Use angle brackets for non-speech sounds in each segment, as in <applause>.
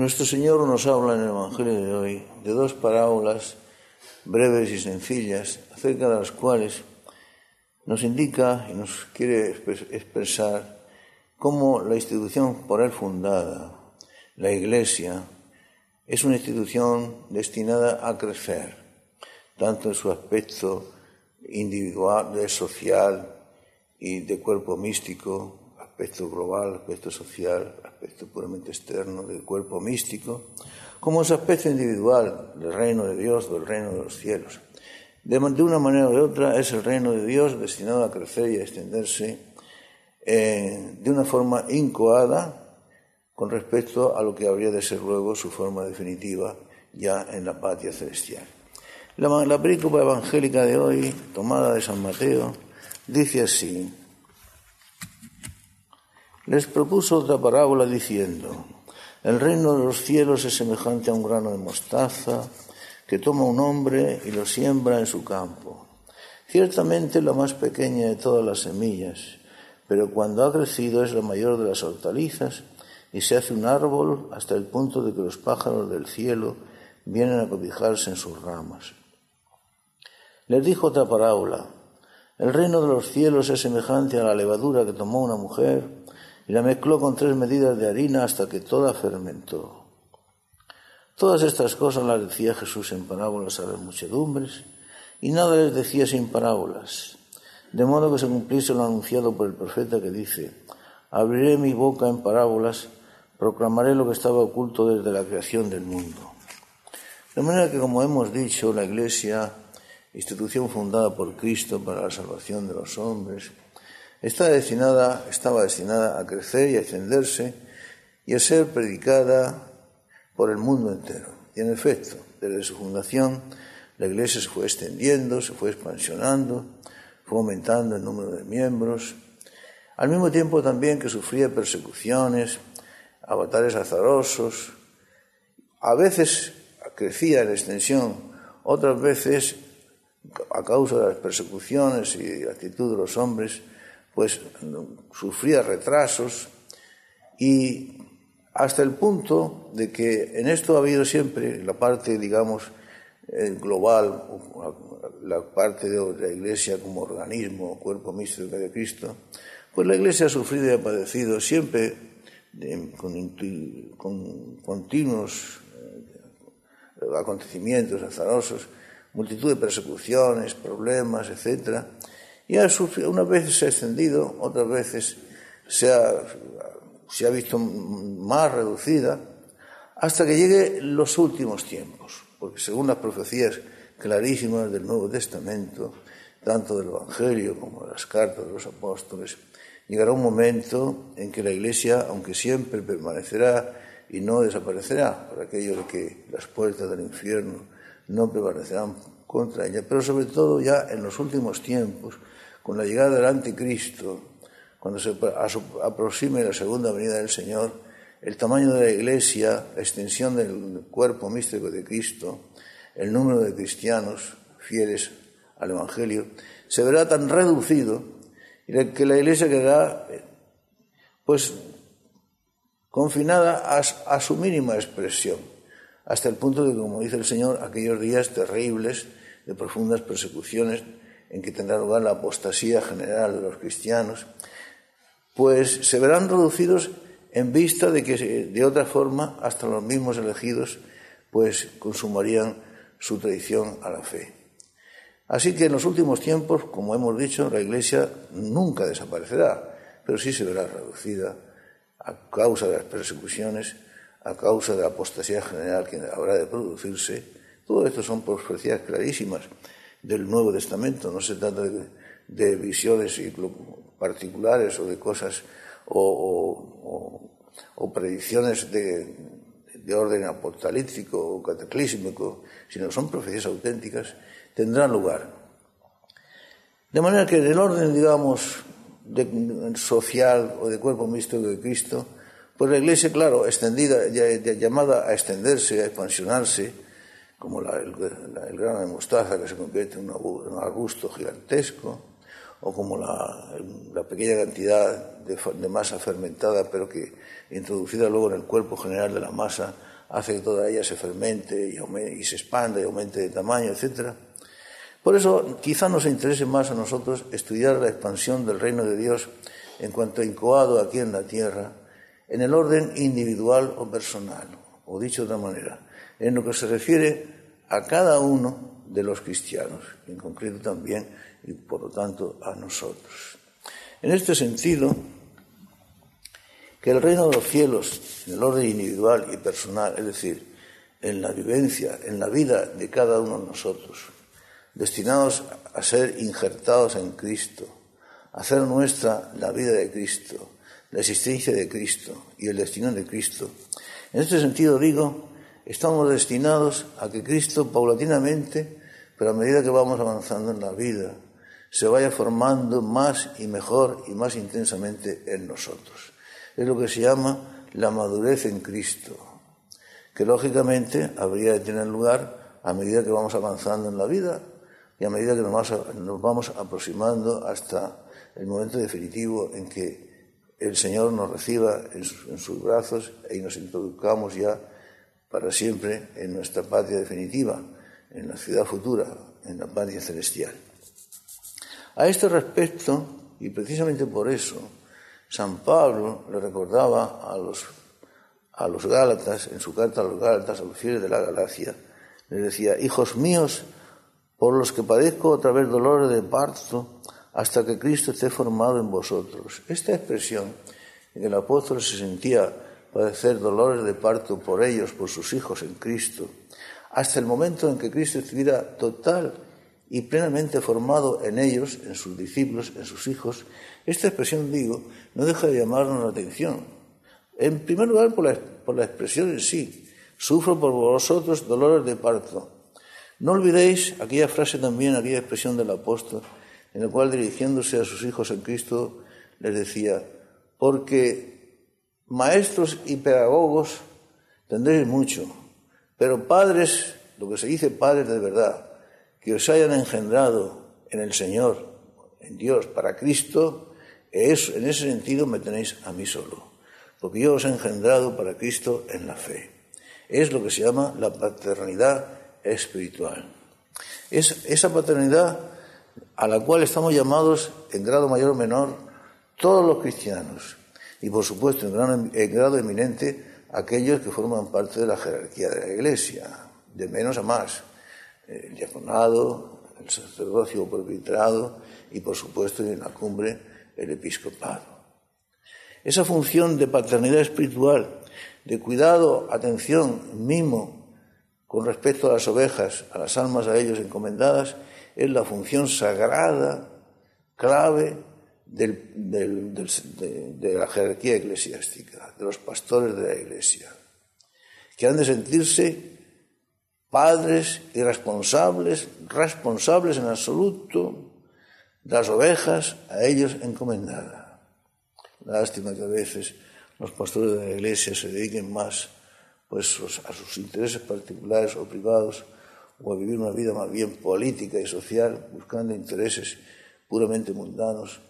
Nuestro Señor nos habla en el Evangelio de hoy de dos parábolas breves y sencillas acerca de las cuales nos indica y nos quiere expresar cómo la institución por él fundada, la Iglesia, es una institución destinada a crecer, tanto en su aspecto individual, social y de cuerpo místico, aspecto global, aspecto social, aspecto puramente externo del cuerpo místico, como ese aspecto individual del reino de Dios, del reino de los cielos. De, una manera o de otra es el reino de Dios destinado a crecer y a extenderse eh, de una forma incoada con respecto a lo que habría de ser luego su forma definitiva ya en la patria celestial. La, la evangélica de hoy, tomada de San Mateo, dice así, les propuso otra parábola diciendo, el reino de los cielos es semejante a un grano de mostaza que toma un hombre y lo siembra en su campo. Ciertamente la más pequeña de todas las semillas, pero cuando ha crecido es la mayor de las hortalizas y se hace un árbol hasta el punto de que los pájaros del cielo vienen a cobijarse en sus ramas. Les dijo otra parábola, el reino de los cielos es semejante a la levadura que tomó una mujer y la mezcló con tres medidas de harina hasta que toda fermentó. Todas estas cosas las decía Jesús en parábolas a las muchedumbres y nada les decía sin parábolas, de modo que se cumpliese lo anunciado por el profeta que dice, abriré mi boca en parábolas, proclamaré lo que estaba oculto desde la creación del mundo. De manera que, como hemos dicho, la Iglesia, institución fundada por Cristo para la salvación de los hombres, destinada, estaba destinada a crecer y a extenderse y a ser predicada por el mundo entero. Y en efecto, desde su fundación, la Iglesia se fue extendiendo, se fue expansionando, fue aumentando el número de miembros, al mismo tiempo también que sufría persecuciones, avatares azarosos, a veces crecía en extensión, otras veces a causa de las persecuciones y la actitud de los hombres, pues sufría retrasos y hasta el punto de que en esto ha habido siempre la parte, digamos, eh, global, la parte de la Iglesia como organismo, cuerpo místico de Cristo, pues la Iglesia ha sufrido y ha padecido siempre con, continuos eh, acontecimientos azarosos, multitud de persecuciones, problemas, etcétera, y ha sufrido, unas veces se ha extendido, otras veces se ha, se ha visto más reducida, hasta que llegue los últimos tiempos, porque según las profecías clarísimas del Nuevo Testamento, tanto del Evangelio como de las cartas de los apóstoles, llegará un momento en que la Iglesia, aunque siempre permanecerá y no desaparecerá, por aquello de que las puertas del infierno no prevalecerán contra ella, pero sobre todo ya en los últimos tiempos, con la llegada del anticristo, cuando se aproxime la segunda venida del Señor, el tamaño de la iglesia, la extensión del cuerpo místico de Cristo, el número de cristianos fieles al Evangelio, se verá tan reducido que la iglesia quedará pues confinada a, a su mínima expresión, hasta el punto de como dice el Señor, aquellos días terribles de profundas persecuciones en que tendrá lugar la apostasía general de los cristianos, pues se verán reducidos en vista de que de otra forma hasta los mismos elegidos pues consumarían su traición a la fe. Así que en los últimos tiempos, como hemos dicho, la Iglesia nunca desaparecerá, pero sí se verá reducida a causa de las persecuciones, a causa de la apostasía general que habrá de producirse. Todo esto son profecías clarísimas del Nuevo Testamento, no se trata de, visiones particulares o de cosas o, predicciones de, de, orden apocalíptico o cataclísmico, sino son profecías auténticas, tendrán lugar. De manera que en el orden, digamos, social o de cuerpo místico de Cristo, pues la Iglesia, claro, extendida, llamada a extenderse, a expansionarse, como el, grano de mostaza que se convierte en un arbusto gigantesco, o como la, pequeña cantidad de, masa fermentada, pero que introducida luego en el cuerpo general de la masa hace que toda ella se fermente y, se expanda y aumente de tamaño, etc. Por eso quizá nos interese más a nosotros estudiar la expansión del reino de Dios en cuanto a incoado aquí en la tierra, en el orden individual o personal, o dicho de otra manera, en lo que se refiere a cada uno de los cristianos, en concreto también y por lo tanto a nosotros. En este sentido, que el reino de los cielos, en el orden individual y personal, es decir, en la vivencia, en la vida de cada uno de nosotros, destinados a ser injertados en Cristo, a hacer nuestra la vida de Cristo, la existencia de Cristo y el destino de Cristo. En este sentido digo, estamos destinados a que Cristo paulatinamente, pero a medida que vamos avanzando en la vida, se vaya formando más y mejor y más intensamente en nosotros. Es lo que se llama la madurez en Cristo, que lógicamente habría de tener lugar a medida que vamos avanzando en la vida y a medida que nos vamos, aproximando hasta el momento definitivo en que el Señor nos reciba en, sus brazos y nos introduzcamos ya para siempre en nuestra patria definitiva, en la ciudad futura, en la patria celestial. A este respecto, y precisamente por eso, San Pablo le recordaba a los, a los Gálatas, en su carta a los Gálatas, a los fieles de la Galacia, les decía, hijos míos, por los que padezco otra vez dolores de parto, hasta que Cristo esté formado en vosotros. Esta expresión en el apóstol se sentía padecer dolores de parto por ellos, por sus hijos en Cristo, hasta el momento en que Cristo estuviera total y plenamente formado en ellos, en sus discípulos, en sus hijos, esta expresión, digo, no deja de llamarnos la atención. En primer lugar, por la, por la expresión en sí. Sufro por vosotros dolores de parto. No olvidéis aquella frase también, aquella expresión del apóstol, en la cual dirigiéndose a sus hijos en Cristo les decía, porque maestros y pedagogos tendréis mucho, pero padres, lo que se dice padres de verdad, que os hayan engendrado en el Señor, en Dios, para Cristo, es, en ese sentido me tenéis a mí solo, porque yo os he engendrado para Cristo en la fe. Es lo que se llama la paternidad espiritual. Es esa paternidad a la cual estamos llamados en grado mayor o menor todos los cristianos y por supuesto en grado, en grado eminente aquellos que forman parte de la jerarquía de la Iglesia, de menos a más el diaconado, el sacerdocio perpetrado y, por supuesto, en la cumbre, el episcopado. Esa función de paternidad espiritual, de cuidado, atención, mimo con respecto a las ovejas, a las almas a ellos encomendadas, es la función sagrada, clave de la jerarquía eclesiástica, de los pastores de la iglesia, que han de sentirse padres y responsables, responsables en absoluto de las ovejas a ellos encomendadas. Lástima que a veces los pastores de la iglesia se dediquen más pues, a sus intereses particulares o privados o a vivir una vida más bien política y social, buscando intereses puramente mundanos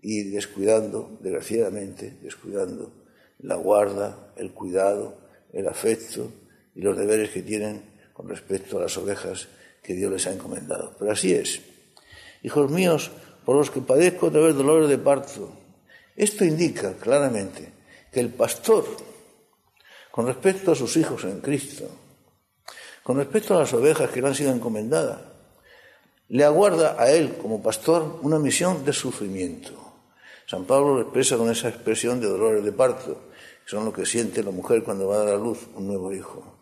y descuidando, desgraciadamente, descuidando la guarda, el cuidado, el afecto y los deberes que tienen con respecto a las ovejas que Dios les ha encomendado. Pero así es. Hijos míos, por los que padezco a través dolores de parto. Esto indica claramente que el pastor, con respecto a sus hijos en Cristo, con respecto a las ovejas que le han sido encomendadas, le aguarda a él como pastor una misión de sufrimiento. San Pablo lo expresa con esa expresión de dolores de parto, que son lo que siente la mujer cuando va a dar a luz un nuevo hijo.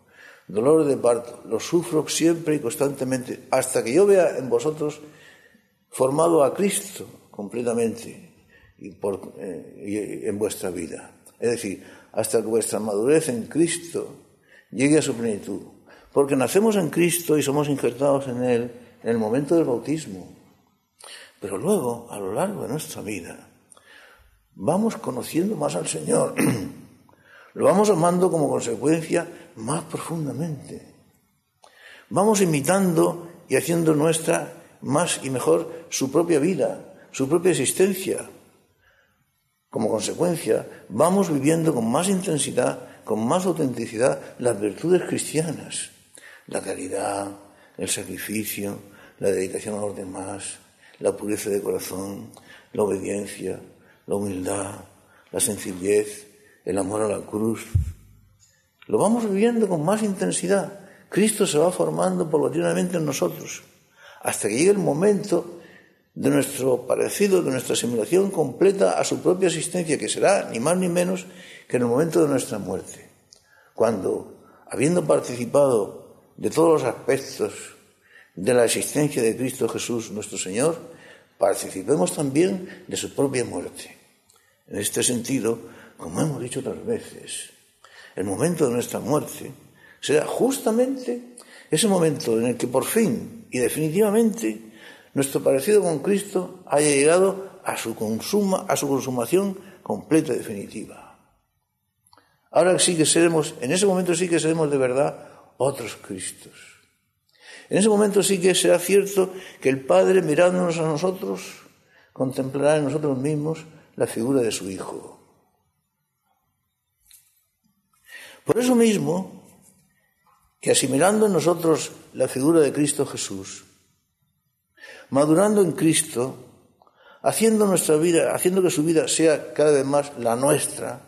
Dolores de parto, los sufro siempre y constantemente, hasta que yo vea en vosotros formado a Cristo completamente y, eh, en vuestra vida. Es decir, hasta que vuestra madurez en Cristo llegue a su plenitud. Porque nacemos en Cristo y somos injertados en Él en el momento del bautismo. Pero luego, a lo largo de nuestra vida, vamos conociendo más al Señor. <clears throat> Lo vamos amando como consecuencia más profundamente. Vamos imitando y haciendo nuestra más y mejor su propia vida, su propia existencia. Como consecuencia, vamos viviendo con más intensidad con más autenticidad las virtudes cristianas, la caridad, el sacrificio, la dedicación a los demás, la pureza de corazón, la obediencia, la humildad, la sencillez, el amor a la cruz. Lo vamos viviendo con más intensidad. Cristo se va formando paulatinamente en nosotros, hasta que llegue el momento de nuestro parecido, de nuestra asimilación completa a su propia existencia, que será ni más ni menos que en el momento de nuestra muerte, cuando, habiendo participado de todos los aspectos de la existencia de Cristo Jesús nuestro Señor, participemos también de su propia muerte. En este sentido, como hemos dicho otras veces, el momento de nuestra muerte será justamente ese momento en el que por fin y definitivamente nuestro parecido con Cristo haya llegado a su, consuma, a su consumación completa y definitiva. Ahora sí que seremos, en ese momento sí que seremos de verdad otros Cristos. En ese momento sí que será cierto que el Padre, mirándonos a nosotros, contemplará en nosotros mismos la figura de su Hijo. Por eso mismo, que asimilando en nosotros la figura de Cristo Jesús, madurando en Cristo, haciendo nuestra vida, haciendo que su vida sea cada vez más la nuestra,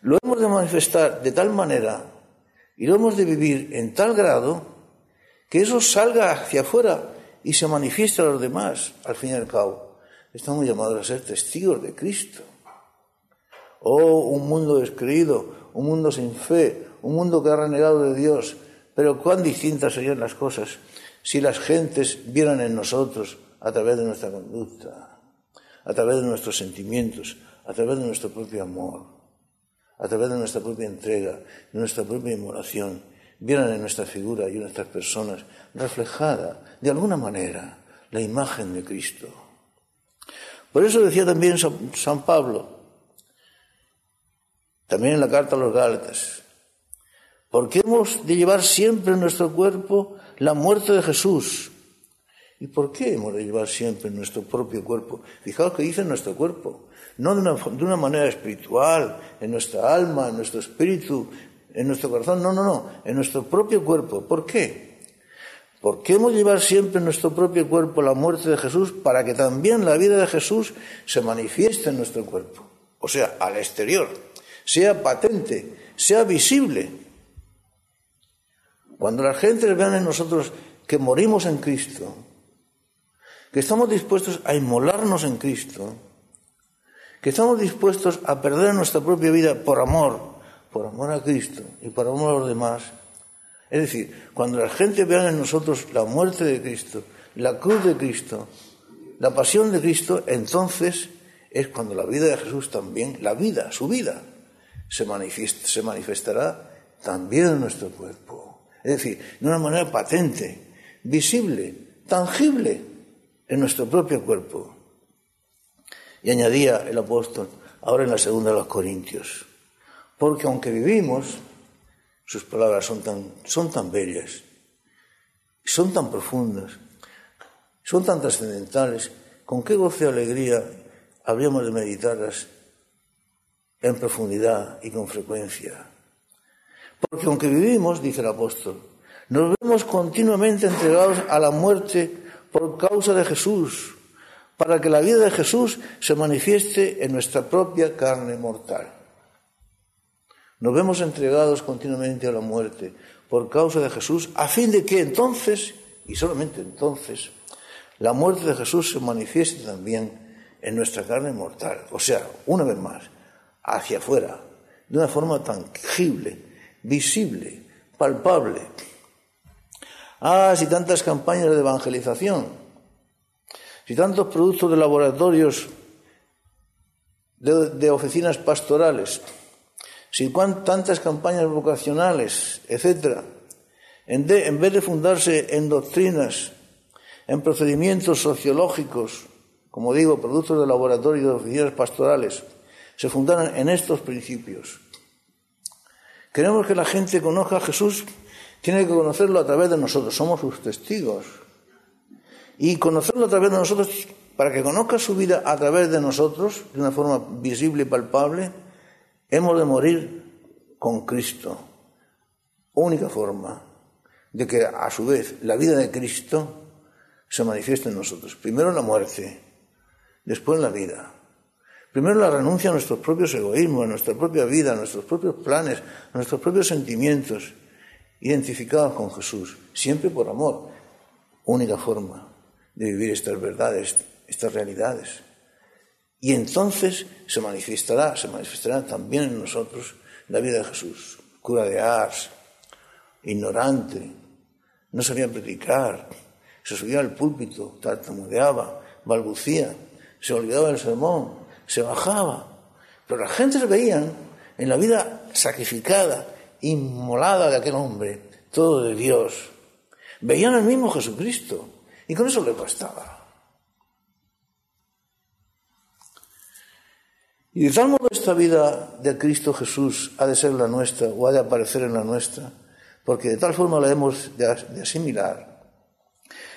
lo hemos de manifestar de tal manera y lo hemos de vivir en tal grado que eso salga hacia afuera y se manifieste a los demás, al fin y al cabo. Estamos llamados a ser testigos de Cristo. Oh, un mundo descreído, un mundo sin fe, un mundo que ha renegado de Dios. Pero cuán distintas serían las cosas si las gentes vieran en nosotros, a través de nuestra conducta, a través de nuestros sentimientos, a través de nuestro propio amor, a través de nuestra propia entrega, de nuestra propia inmolación, vieran en nuestra figura y en nuestras personas reflejada, de alguna manera, la imagen de Cristo. Por eso decía también San Pablo, también en la carta a los Gálatas, porque hemos de llevar siempre en nuestro cuerpo la muerte de Jesús. ¿Y por qué hemos de llevar siempre en nuestro propio cuerpo? Fijaos que dice nuestro cuerpo, no de una, de una manera espiritual, en nuestra alma, en nuestro espíritu, en nuestro corazón, no, no, no, en nuestro propio cuerpo. ¿Por qué? Porque hemos de llevar siempre en nuestro propio cuerpo la muerte de Jesús para que también la vida de Jesús se manifieste en nuestro cuerpo. O sea, al exterior, sea patente, sea visible. Cuando la gente vean en nosotros que morimos en Cristo, que estamos dispuestos a inmolarnos en Cristo, que estamos dispuestos a perder nuestra propia vida por amor, por amor a Cristo y por amor a los demás. Es decir, cuando la gente vea en nosotros la muerte de Cristo, la cruz de Cristo, la pasión de Cristo, entonces es cuando la vida de Jesús también, la vida, su vida, se, se manifestará también en nuestro cuerpo. Es decir, de una manera patente, visible, tangible en nuestro propio cuerpo. Y añadía el apóstol, ahora en la segunda de los Corintios, porque aunque vivimos, sus palabras son tan, son tan bellas, son tan profundas, son tan trascendentales, con qué goce y alegría habríamos de meditarlas en profundidad y con frecuencia. Porque aunque vivimos, dice el apóstol, nos vemos continuamente entregados a la muerte por causa de Jesús, para que la vida de Jesús se manifieste en nuestra propia carne mortal. Nos vemos entregados continuamente a la muerte por causa de Jesús, a fin de que entonces, y solamente entonces, la muerte de Jesús se manifieste también en nuestra carne mortal. O sea, una vez más, hacia afuera, de una forma tangible, visible, palpable. Ah, si tantas campañas de evangelización, si tantos productos de laboratorios, de, de oficinas pastorales, si tantas campañas vocacionales, en, en vez de fundarse en doctrinas, en procedimientos sociológicos, como digo, productos de laboratorio y de oficinas pastorales, se fundaran en estos principios. Queremos que la gente conozca a Jesús, tiene que conocerlo a través de nosotros, somos sus testigos. Y conocerlo a través de nosotros, para que conozca su vida a través de nosotros, de una forma visible y palpable, Hemos de morir con Cristo, única forma de que a su vez la vida de Cristo se manifieste en nosotros. Primero la muerte, después la vida. Primero la renuncia a nuestros propios egoísmos, a nuestra propia vida, a nuestros propios planes, a nuestros propios sentimientos, identificados con Jesús, siempre por amor. Única forma de vivir estas verdades, estas realidades. Y entonces se manifestará, se manifestará también en nosotros la vida de Jesús. Cura de Ars, ignorante, no sabía predicar, se subía al púlpito, tartamudeaba, balbucía, se olvidaba del sermón, se bajaba. Pero la gente se veían en la vida sacrificada, inmolada de aquel hombre, todo de Dios. Veían al mismo Jesucristo y con eso les bastaba. Y de tal modo esta vida de Cristo Jesús ha de ser la nuestra o ha de aparecer en la nuestra, porque de tal forma la hemos de asimilar,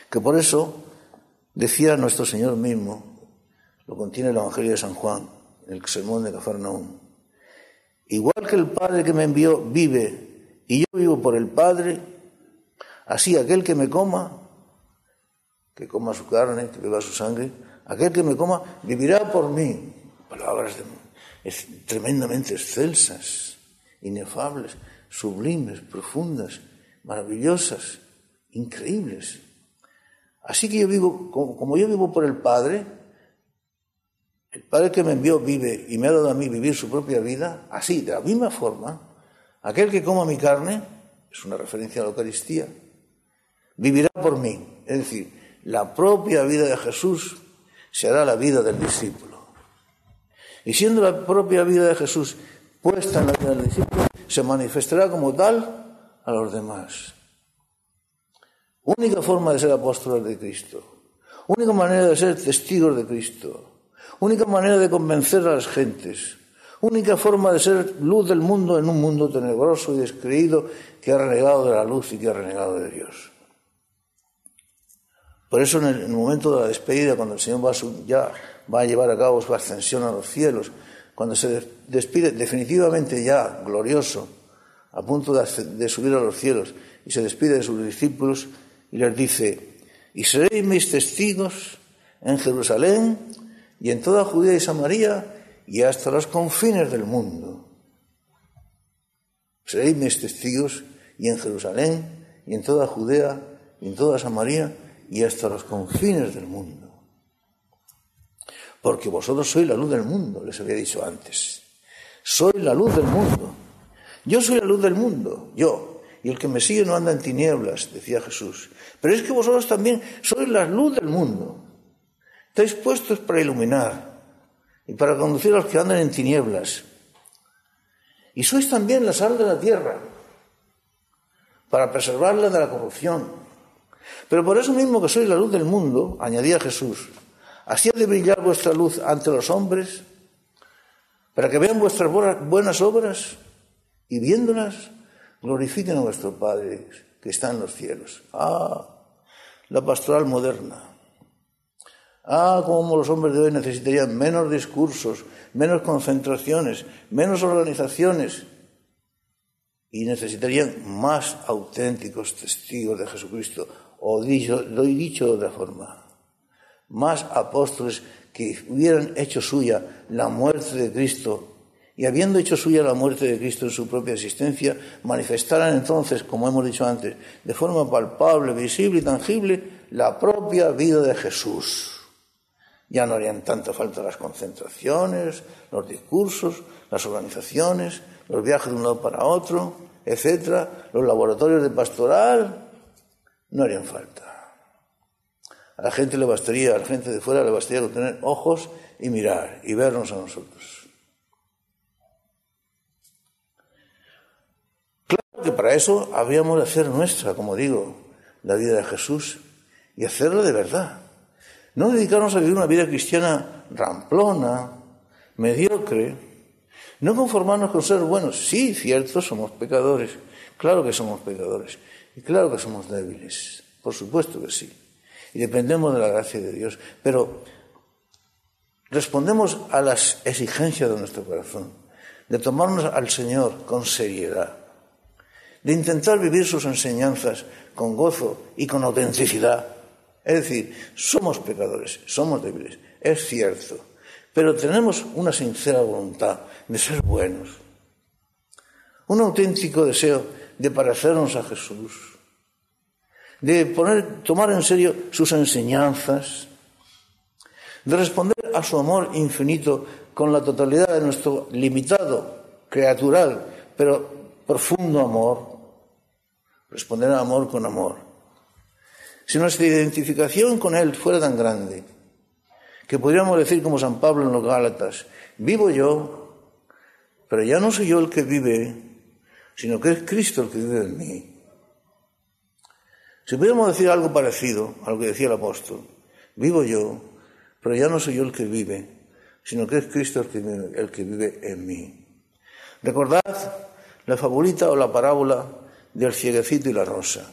que por eso decía nuestro Señor mismo, lo contiene el Evangelio de San Juan, el sermón de Cafarnaúm, igual que el Padre que me envió vive y yo vivo por el Padre, así aquel que me coma, que coma su carne, que beba su sangre, aquel que me coma vivirá por mí palabras tremendamente excelsas, inefables, sublimes, profundas, maravillosas, increíbles. Así que yo vivo, como, yo vivo por el Padre, el Padre que me envió vive y me ha dado a mí vivir su propia vida, así, de la misma forma, aquel que coma mi carne, es una referencia a la Eucaristía, vivirá por mí. Es decir, la propia vida de Jesús será la vida del discípulo. Y siendo la propia vida de Jesús puesta en la vida del discípulo, se manifestará como tal a los demás. Única forma de ser apóstoles de Cristo. Única manera de ser testigos de Cristo. Única manera de convencer a las gentes. Única forma de ser luz del mundo en un mundo tenebroso y descreído que ha renegado de la luz y que ha renegado de Dios. Por eso en el, momento de la despedida, cuando el Señor va ya va a llevar a cabo su ascensión a los cielos, cuando se despide definitivamente ya glorioso, a punto de, subir a los cielos, y se despide de sus discípulos y les dice, y seréis mis testigos en Jerusalén y en toda Judea y Samaria y hasta los confines del mundo. Seréis mis testigos y en Jerusalén y en toda Judea y en toda Samaria y hasta los confines del mundo porque vosotros sois la luz del mundo, les había dicho antes. Soy la luz del mundo. Yo soy la luz del mundo, yo. Y el que me sigue no anda en tinieblas, decía Jesús. Pero es que vosotros también sois la luz del mundo. Estáis puestos para iluminar y para conducir a los que andan en tinieblas. Y sois también la sal de la tierra, para preservarla de la corrupción. Pero por eso mismo que sois la luz del mundo, añadía Jesús, Así ha de brillar vuestra luz ante los hombres, para que vean vuestras buenas obras y viéndolas glorifiquen a vuestro Padre que está en los cielos. Ah, la pastoral moderna. Ah, cómo los hombres de hoy necesitarían menos discursos, menos concentraciones, menos organizaciones y necesitarían más auténticos testigos de Jesucristo. O lo he dicho de otra forma más apóstoles que hubieran hecho suya la muerte de Cristo y habiendo hecho suya la muerte de Cristo en su propia existencia, manifestaran entonces, como hemos dicho antes, de forma palpable, visible y tangible, la propia vida de Jesús. Ya no harían tanta falta las concentraciones, los discursos, las organizaciones, los viajes de un lado para otro, etcétera, los laboratorios de pastoral, no harían falta. A la gente le bastaría, a la gente de fuera le bastaría con tener ojos y mirar y vernos a nosotros. Claro que para eso habríamos de hacer nuestra, como digo, la vida de Jesús y hacerla de verdad. No dedicarnos a vivir una vida cristiana ramplona, mediocre, no conformarnos con ser buenos. Sí, cierto, somos pecadores, claro que somos pecadores y claro que somos débiles, por supuesto que sí y dependemos de la gracia de Dios. Pero respondemos a las exigencias de nuestro corazón. de tomarnos al Señor con seriedad, de intentar vivir sus enseñanzas con gozo y con autenticidad. Es decir, somos pecadores, somos débiles, es cierto, pero tenemos una sincera voluntad de ser buenos, un auténtico deseo de parecernos a Jesús, de poner, tomar en serio sus enseñanzas, de responder a su amor infinito con la totalidad de nuestro limitado, creatural, pero profundo amor, responder al amor con amor. Si nuestra identificación con Él fuera tan grande, que podríamos decir como San Pablo en los Gálatas, vivo yo, pero ya no soy yo el que vive, sino que es Cristo el que vive en mí. Si pudiéramos decir algo parecido a lo que decía el apóstol, vivo yo, pero ya no soy yo el que vive, sino que es Cristo el que, vive, en mí. Recordad la fabulita o la parábola del cieguecito y la rosa.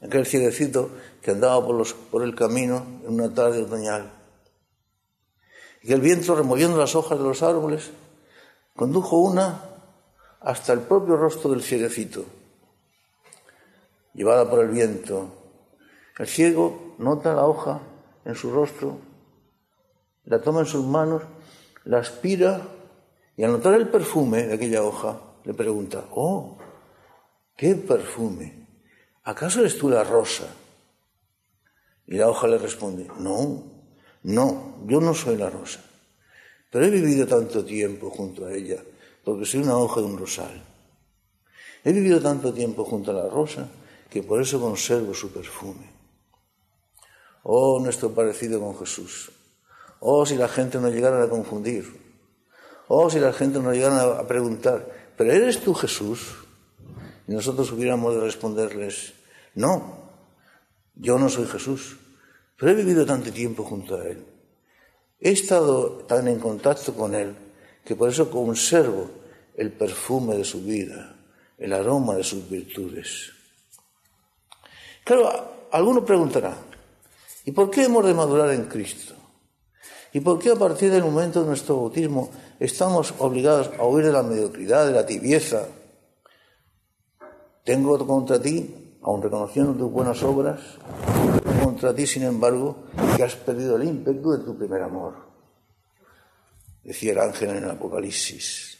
Aquel cieguecito que andaba por el camino en una tarde otoñal. Y el viento, removiendo las hojas de los árboles, condujo una hasta el propio rostro del cieguecito. Llevada por el viento, el ciego nota la hoja en su rostro, la toma en sus manos, la aspira y al notar el perfume de aquella hoja, le pregunta, oh, qué perfume, ¿acaso eres tú la rosa? Y la hoja le responde, no, no, yo no soy la rosa, pero he vivido tanto tiempo junto a ella, porque soy una hoja de un rosal. He vivido tanto tiempo junto a la rosa que por eso conservo su perfume. Oh, nuestro parecido con Jesús. Oh, si la gente nos llegara a confundir. Oh, si la gente nos llegara a preguntar, ¿pero eres tú Jesús? Y nosotros hubiéramos de responderles, no, yo no soy Jesús, pero he vivido tanto tiempo junto a Él. He estado tan en contacto con Él que por eso conservo el perfume de su vida, el aroma de sus virtudes. Claro, alguno preguntará, ¿y por qué hemos de madurar en Cristo? ¿Y por qué a partir del momento de nuestro bautismo estamos obligados a huir de la mediocridad, de la tibieza? Tengo contra ti, aun reconociendo tus buenas obras, contra ti, sin embargo, que has perdido el ímpetu de tu primer amor. Decía el ángel en el Apocalipsis.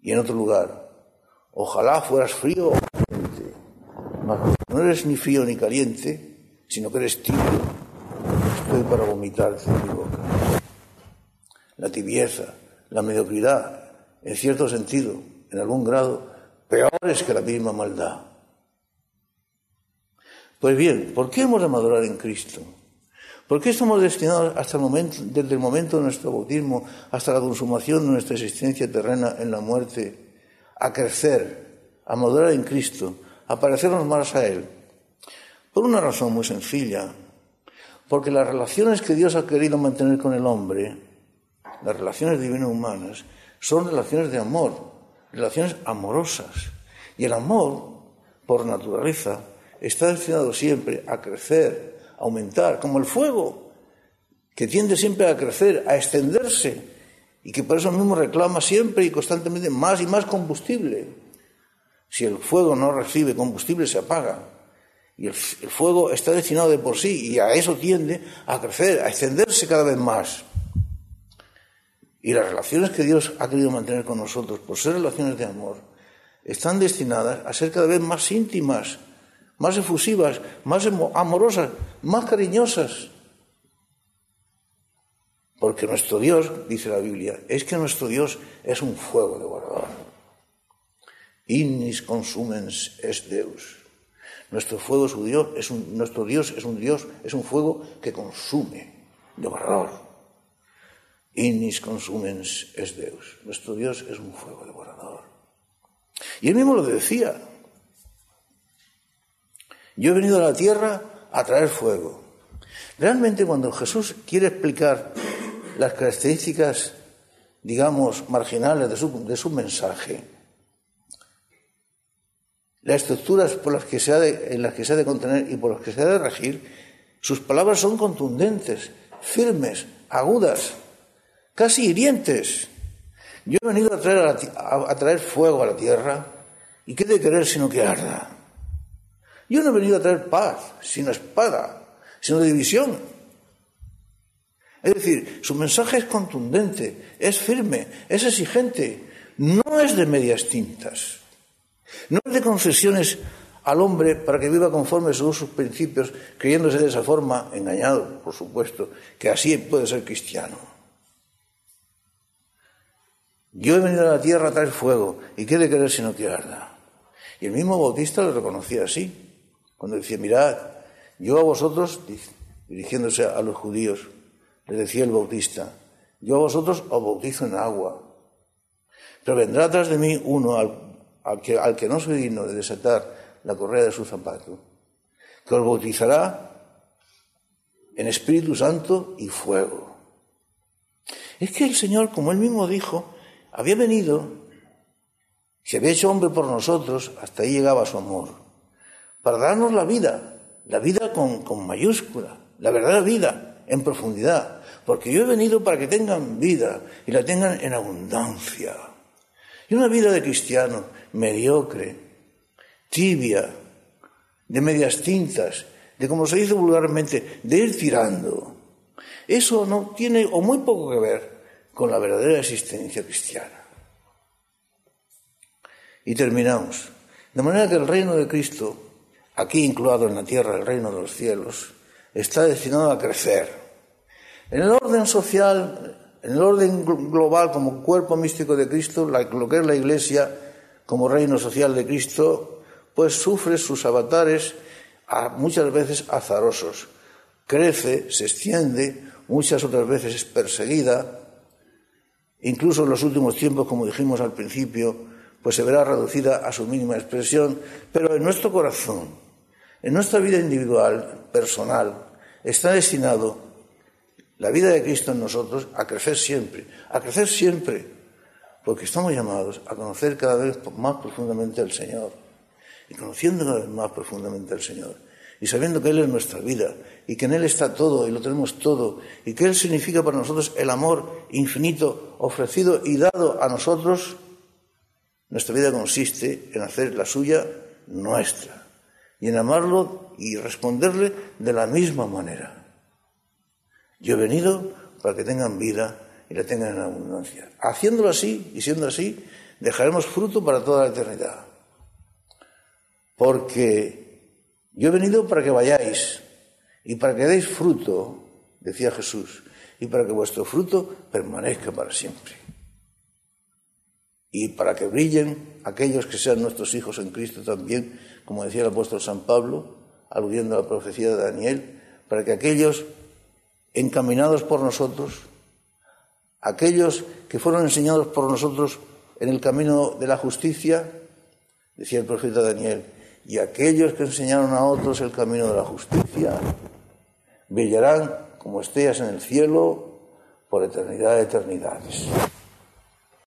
Y en otro lugar, ojalá fueras frío no eres ni frío ni caliente, sino que eres tibio estoy para vomitarte en mi boca. La tibieza, la mediocridad, en cierto sentido, en algún grado, peores que la misma maldad. Pues bien, ¿por qué hemos de madurar en Cristo? ¿Por qué estamos destinados hasta el momento, desde el momento de nuestro bautismo hasta la consumación de nuestra existencia terrena en la muerte, a crecer, a madurar en Cristo, a parecernos más a Él? Por una razón muy sencilla, porque las relaciones que Dios ha querido mantener con el hombre, las relaciones divino-humanas, son relaciones de amor, relaciones amorosas. Y el amor, por naturaleza, está destinado siempre a crecer, a aumentar, como el fuego, que tiende siempre a crecer, a extenderse, y que por eso mismo reclama siempre y constantemente más y más combustible. Si el fuego no recibe combustible, se apaga. Y el, fuego está destinado de por sí y a eso tiende a crecer, a extenderse cada vez más. Y las relaciones que Dios ha querido mantener con nosotros, por ser relaciones de amor, están destinadas a ser cada vez más íntimas, más efusivas, más amorosas, más cariñosas. Porque nuestro Dios, dice la Biblia, es que nuestro Dios es un fuego devorador. Innis consumens es Deus. Nuestro fuego es un Dios, es un, nuestro Dios es un Dios, es un fuego que consume, devorador. Innis consumens es Deus. Nuestro Dios es un fuego devorador. Y él mismo lo decía. Yo he venido a la tierra a traer fuego. Realmente cuando Jesús quiere explicar las características, digamos, marginales de su, de su mensaje, las estructuras por las que se ha de, en las que se ha de contener y por las que se ha de regir, sus palabras son contundentes, firmes, agudas. casi hirientes. Yo he venido a traer, a, traer fuego a la tierra, y qué de querer sino que arda. Yo no he venido a traer paz, sino espada, sino división. Es decir, su mensaje es contundente, es firme, es exigente, no es de medias tintas, no de concesiones al hombre para que viva conforme según sus principios, creyéndose de esa forma, engañado, por supuesto, que así puede ser cristiano. Yo he venido a la tierra a traer fuego, y qué de querer sino que arda. Y el mismo Bautista lo reconocía así, cuando decía, mirad, yo a vosotros, dirigiéndose a los judíos, le decía el Bautista, yo a vosotros os bautizo en agua, pero vendrá tras de mí uno al, que, al que no soy digno de desatar la correa de su zapato, que os bautizará en Espíritu Santo y fuego. Es que el Señor, como él mismo dijo, había venido, se había hecho hombre por nosotros, hasta ahí llegaba su amor, para darnos la vida, la vida con, con mayúscula, la verdadera vida en profundidad, porque yo he venido para que tengan vida y la tengan en abundancia. Y una vida de cristiano mediocre, tibia, de medias tintas, de como se dice vulgarmente, de ir tirando. Eso no tiene o muy poco que ver con la verdadera existencia cristiana. Y terminamos. De manera que el reino de Cristo, aquí incluido en la tierra el reino de los cielos, está destinado a crecer. En el orden social, en el orden global como cuerpo místico de Cristo, lo que es la Iglesia como reino social de Cristo, pues sufre sus avatares muchas veces azarosos. Crece, se extiende, muchas otras veces es perseguida. Incluso en los últimos tiempos, como dijimos al principio, pues se verá reducida a su mínima expresión, pero en nuestro corazón, en nuestra vida individual, personal, está destinado la vida de Cristo en nosotros a crecer siempre, a crecer siempre, porque estamos llamados a conocer cada vez más profundamente al Señor y conociendo cada vez más profundamente al Señor y sabiendo que Él es nuestra vida y que en Él está todo y lo tenemos todo y que Él significa para nosotros el amor infinito ofrecido y dado a nosotros, nuestra vida consiste en hacer la suya nuestra y en amarlo y responderle de la misma manera. Yo he venido para que tengan vida y la tengan en abundancia. Haciéndolo así y siendo así, dejaremos fruto para toda la eternidad porque yo he venido para que vayáis y para que deis fruto, decía Jesús, y para que vuestro fruto permanezca para siempre. Y para que brillen aquellos que sean nuestros hijos en Cristo también, como decía el apóstol San Pablo, aludiendo a la profecía de Daniel, para que aquellos encaminados por nosotros, aquellos que fueron enseñados por nosotros en el camino de la justicia, decía el profeta Daniel, y aquellos que enseñaron a otros el camino de la justicia brillarán como estrellas en el cielo por eternidad de eternidades.